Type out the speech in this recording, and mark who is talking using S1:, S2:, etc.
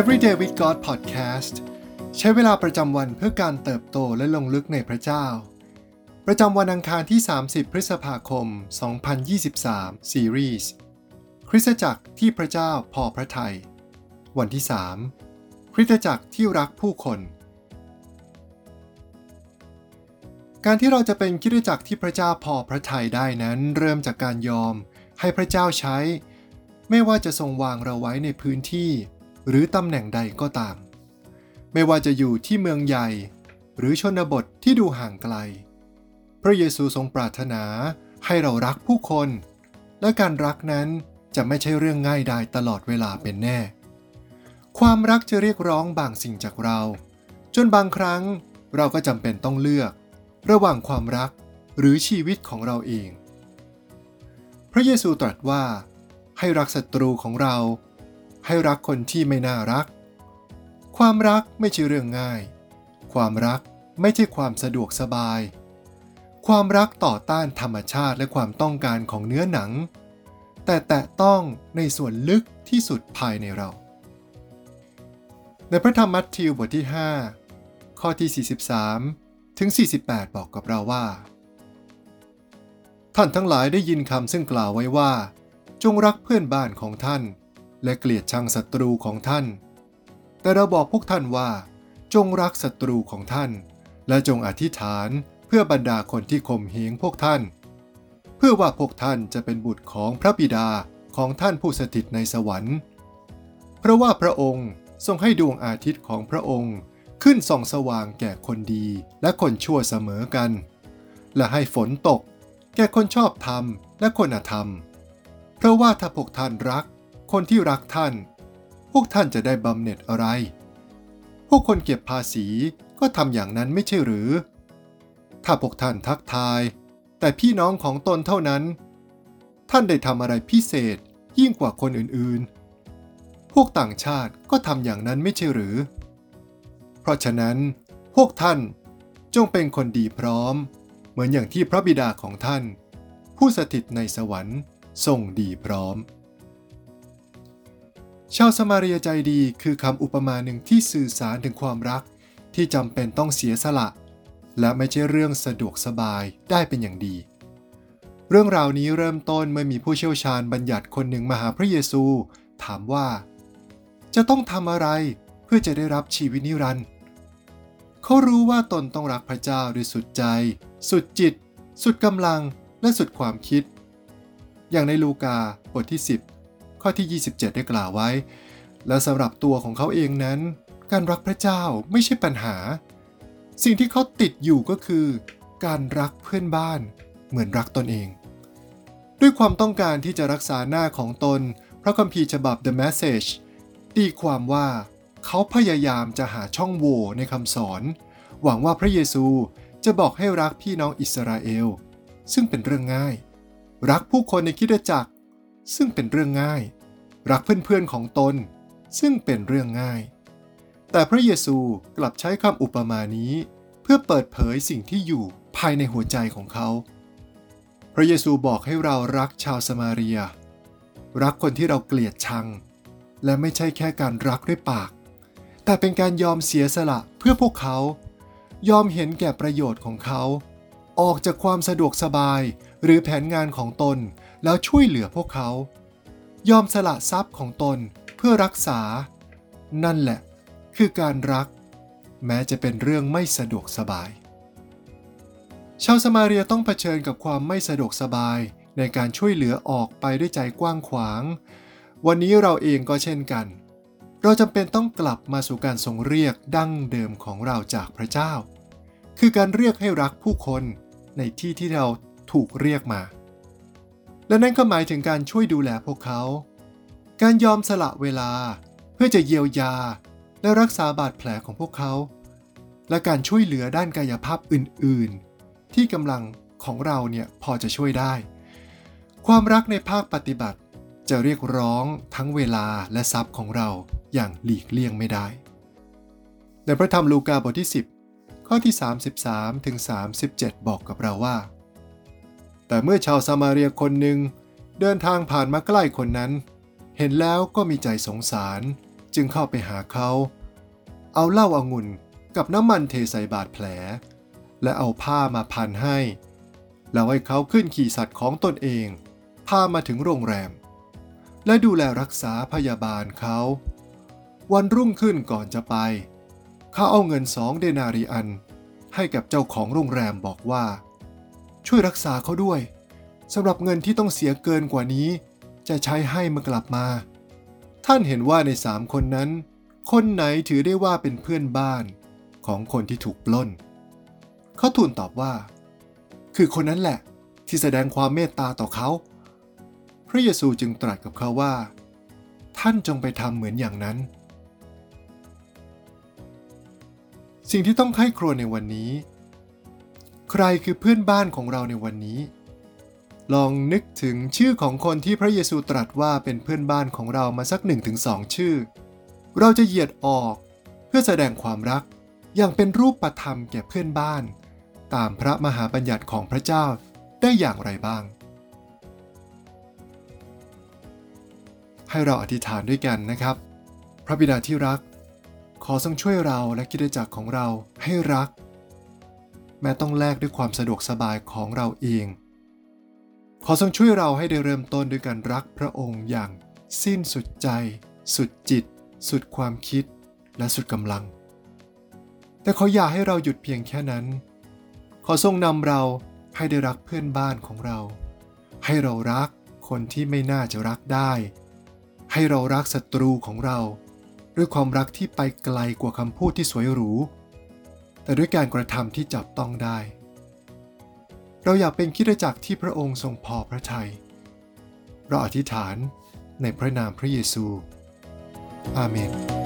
S1: Everyday with God Podcast ใช้เวลาประจำวันเพื่อการเติบโตและลงลึกในพระเจ้า ประจำวันอังคารที่ 30 พฤษภาคม 2023 ซีรีส์คริสตจักรที่พระเจ้าพอพระทยัย วันที่ 3 คริสตจักรที่รักผู้คน การที่เราจะเป็นคริสตจักรที่พระเจ้าพอพระทัยได้นั้น เริ่มจากการยอมให้พระเจ้าใช้ ไม่ว่าจะทรงวางเราไว้ในพื้นที่ หรือตำแหน่งใดก็ตาม ไม่ว่าจะอยู่ที่เมืองใหญ่ หรือชนบทที่ดูห่างไกล พระเยซูทรงปรารถนาให้เรารักผู้คน และการรักนั้นจะไม่ใช่เรื่องง่ายได้ตลอดเวลาเป็นแน่ ความรักจะเรียกร้องบางสิ่งจากเรา จนบางครั้งเราก็จำเป็นต้องเลือก ระหว่างความรักหรือชีวิตของเราเอง พระเยซูตรัสว่าให้รักศัตรูของเรา ให้รักคนที่ไม่น่ารัก ความรักไม่ใช่เรื่องง่าย ความรักไม่ใช่ความสะดวกสบาย ความรักต่อต้านธรรมชาติและความต้องการของเนื้อหนัง แต่แตะต้องในส่วนลึกที่สุดภายในเรา ในพระธรรมมัทธิวบทที่ 5 ข้อที่ 43 ถึง 48 บอกกับเราว่า ท่านทั้งหลายได้ยินคำซึ่งกล่าวไว้ว่า จงรักเพื่อนบ้านของท่าน และเกลียดชังศัตรูของท่าน แต่เราบอกพวกท่านว่า จงรักศัตรูของท่าน และจงอธิษฐานเพื่อบรรดาคนที่ข่มเหงพวกท่าน เพื่อว่าพวกท่านจะเป็นบุตรของพระบิดาของท่านผู้สถิตในสวรรค์ เพราะว่าพระองค์ทรงให้ดวงอาทิตย์ของพระองค์ขึ้นส่องสว่างแก่คนดีและคนชั่วเสมอกัน และให้ฝนตก แก่คนชอบธรรมและคนอธรรม เพราะว่าถ้าพวกท่านรัก คนที่รักท่าน พวกท่านจะได้บำเหน็จอะไร พวกคนเก็บภาษีก็ทำอย่างนั้นไม่ใช่หรือ ถ้าพวกท่านทักทาย แต่พี่น้องของตนเท่านั้น ท่านได้ทำอะไรพิเศษยิ่งกว่าคนอื่นๆ พวกต่างชาติก็ทำอย่างนั้นไม่ใช่หรือ เพราะฉะนั้นพวกท่านจงเป็นคนดีพร้อม เหมือนอย่างที่พระบิดาของท่าน ผู้สถิตในสวรรค์ทรงดีพร้อม ชาวสมาเรียใจดีคือคำอุปมาหนึ่งที่สื่อสารถึงความรัก ที่จำเป็นต้องเสียสละ และไม่ใช่เรื่องสะดวกสบายได้เป็นอย่างดี เรื่องราวนี้เริ่มต้นเมื่อมีผู้เชี่ยวชาญบัญญัติคนหนึ่งมาหาพระเยซู ถามว่า จะต้องทำอะไรเพื่อจะได้รับชีวิตนิรันดร์เขารู้ว่าตนต้องรักพระเจ้าด้วยสุดใจ สุดจิต สุดกำลังและสุดความคิด อย่างในลูกาบทที่ 10 ข้อที่ 27 ได้กล่าวไว้ และสำหรับตัวของเขาเองนั้น การรักพระเจ้าไม่ใช่ปัญหา สิ่งที่เขาติดอยู่ก็คือ การรักเพื่อนบ้านเหมือนรักตนเอง ด้วยความต้องการที่จะรักษาหน้าของตน พระคัมภีร์ฉบับ The Message ตีความว่าเขาพยายามจะหาช่องโหว่ในคำสอน หวังว่าพระเยซูจะบอกให้รักพี่น้องอิสราเอล ซึ่งเป็นเรื่องง่าย รักผู้คนในคิดจักร ซึ่งเป็นเรื่องง่าย รักเพื่อนๆของตน ซึ่งเป็นเรื่องง่าย แต่พระเยซูกลับใช้คำอุปมานี้ เพื่อเปิดเผยสิ่งที่อยู่ภายในหัวใจของเขา พระเยซูบอกให้เรารักชาวสมาเรีย รักคนที่เราเกลียดชัง และไม่ใช่แค่การรักด้วยปาก แต่เป็นการยอมเสียสละเพื่อพวกเขา ยอมเห็นแก่ประโยชน์ของเขา ออกจากความสะดวกสบายหรือแผนงานของตนแล้วช่วยเหลือพวกเขา ยอมสละทรัพย์ของตนเพื่อรักษา นั่นแหละ คือการรัก แม้จะเป็นเรื่องไม่สะดวกสบาย ชาวสมาเรียต้องเผชิญกับความไม่สะดวกสบายในการช่วยเหลือออกไปด้วยใจกว้างขวาง วันนี้เราเองก็เช่นกัน เราจำเป็นต้องกลับมาสู่การทรงเรียกดั้งเดิมของเราจากพระเจ้า คือการเรียกให้รักผู้คนในที่ที่เราถูกเรียกมา และนั่นก็หมายถึงการช่วยดูแลพวกเขา การยอมสละเวลาเพื่อจะเยียวยา และรักษาบาดแผลของพวกเขา และการช่วยเหลือด้านกายภาพอื่น ๆ ที่กำลังของเราเนี่ยพอจะช่วยได้ ความรักในภาคปฏิบัติจะเรียกร้องทั้งเวลาและทรัพย์ของเราอย่างหลีกเลี่ยงไม่ได้ ในพระธรรมลูกาบทที่ 10 ข้อที่ 33ถึง37 บอกกับเราว่า แต่เมื่อชาวซามาเรียคนหนึ่งเดินทางผ่านมาใกล้คนนั้น เห็นแล้วก็มีใจสงสาร จึงเข้าไปหาเขา เอาเหล้าอางุ่นกับน้ำมันเทใส่บาดแผล และเอาผ้ามาพันให้ แล้วให้เขาขึ้นขี่สัตว์ของตนเอง พามาถึงโรงแรม และดูแลรักษาพยาบาลเขา วันรุ่งขึ้นก่อนจะไป เขาเอาเงินสองเดนารีอัน ให้กับเจ้าของโรงแรมบอกว่า ช่วยรักษาเขาด้วยสำหรับเงินที่ต้องเสียเกินกว่านี้ จะใช้ให้เมื่อกลับมา ท่านเห็นว่าในสามคนนั้น คนไหนถือได้ว่าเป็นเพื่อนบ้านของคนที่ถูกปล้น เขาทูลตอบว่า คือคนนั้นแหละ ที่แสดงความเมตตาต่อเขา พระเยซูจึงตรัสกับเขาว่า ท่านจงไปทำเหมือนอย่างนั้น สิ่งที่ต้องไข้ครวญในวันนี้ รคือเพื่อนบ้านของเราในวันนี้ ลองนึกถึงชื่อของคนที่พระเยซูตรัสว่าเป็นเพื่อนบ้านของเรามาสักหนึ่งถึงสองชื่อ เราจะเหยียดออกเพื่อแสดงความรักอย่างเป็นรูปประธรรมแก่เพื่อนบ้าน ตามพระมหาบัญญัติของพระเจ้าได้อย่างไรบ้าง ให้เราอธิษฐานด้วยกันนะครับ พระบิดาที่รัก ขอทรงช่วยเราและกิจจักรของเราให้รัก แม้ต้องแลกด้วยความสะดวกสบายของเราเอง ขอทรงช่วยเราให้ได้เริ่มต้นด้วยการรักพระองค์อย่างสิ้นสุดใจ สุดจิต สุดความคิด และสุดกำลัง แต่ขออย่าให้เราหยุดเพียงแค่นั้น ขอทรงนำเราให้ได้รักเพื่อนบ้านของเรา ให้เรารักคนที่ไม่น่าจะรักได้ ให้เรารักศัตรูของเรา ด้วยความรักที่ไปไกลกว่าคำพูดที่สวยหรู แต่ด้วยการกระทำที่จับต้องได้ เราอยากเป็นคิดจักรที่พระองค์ทรงพอพระทยัย เราอธิษฐานในพระนามพระเยซู อาเมน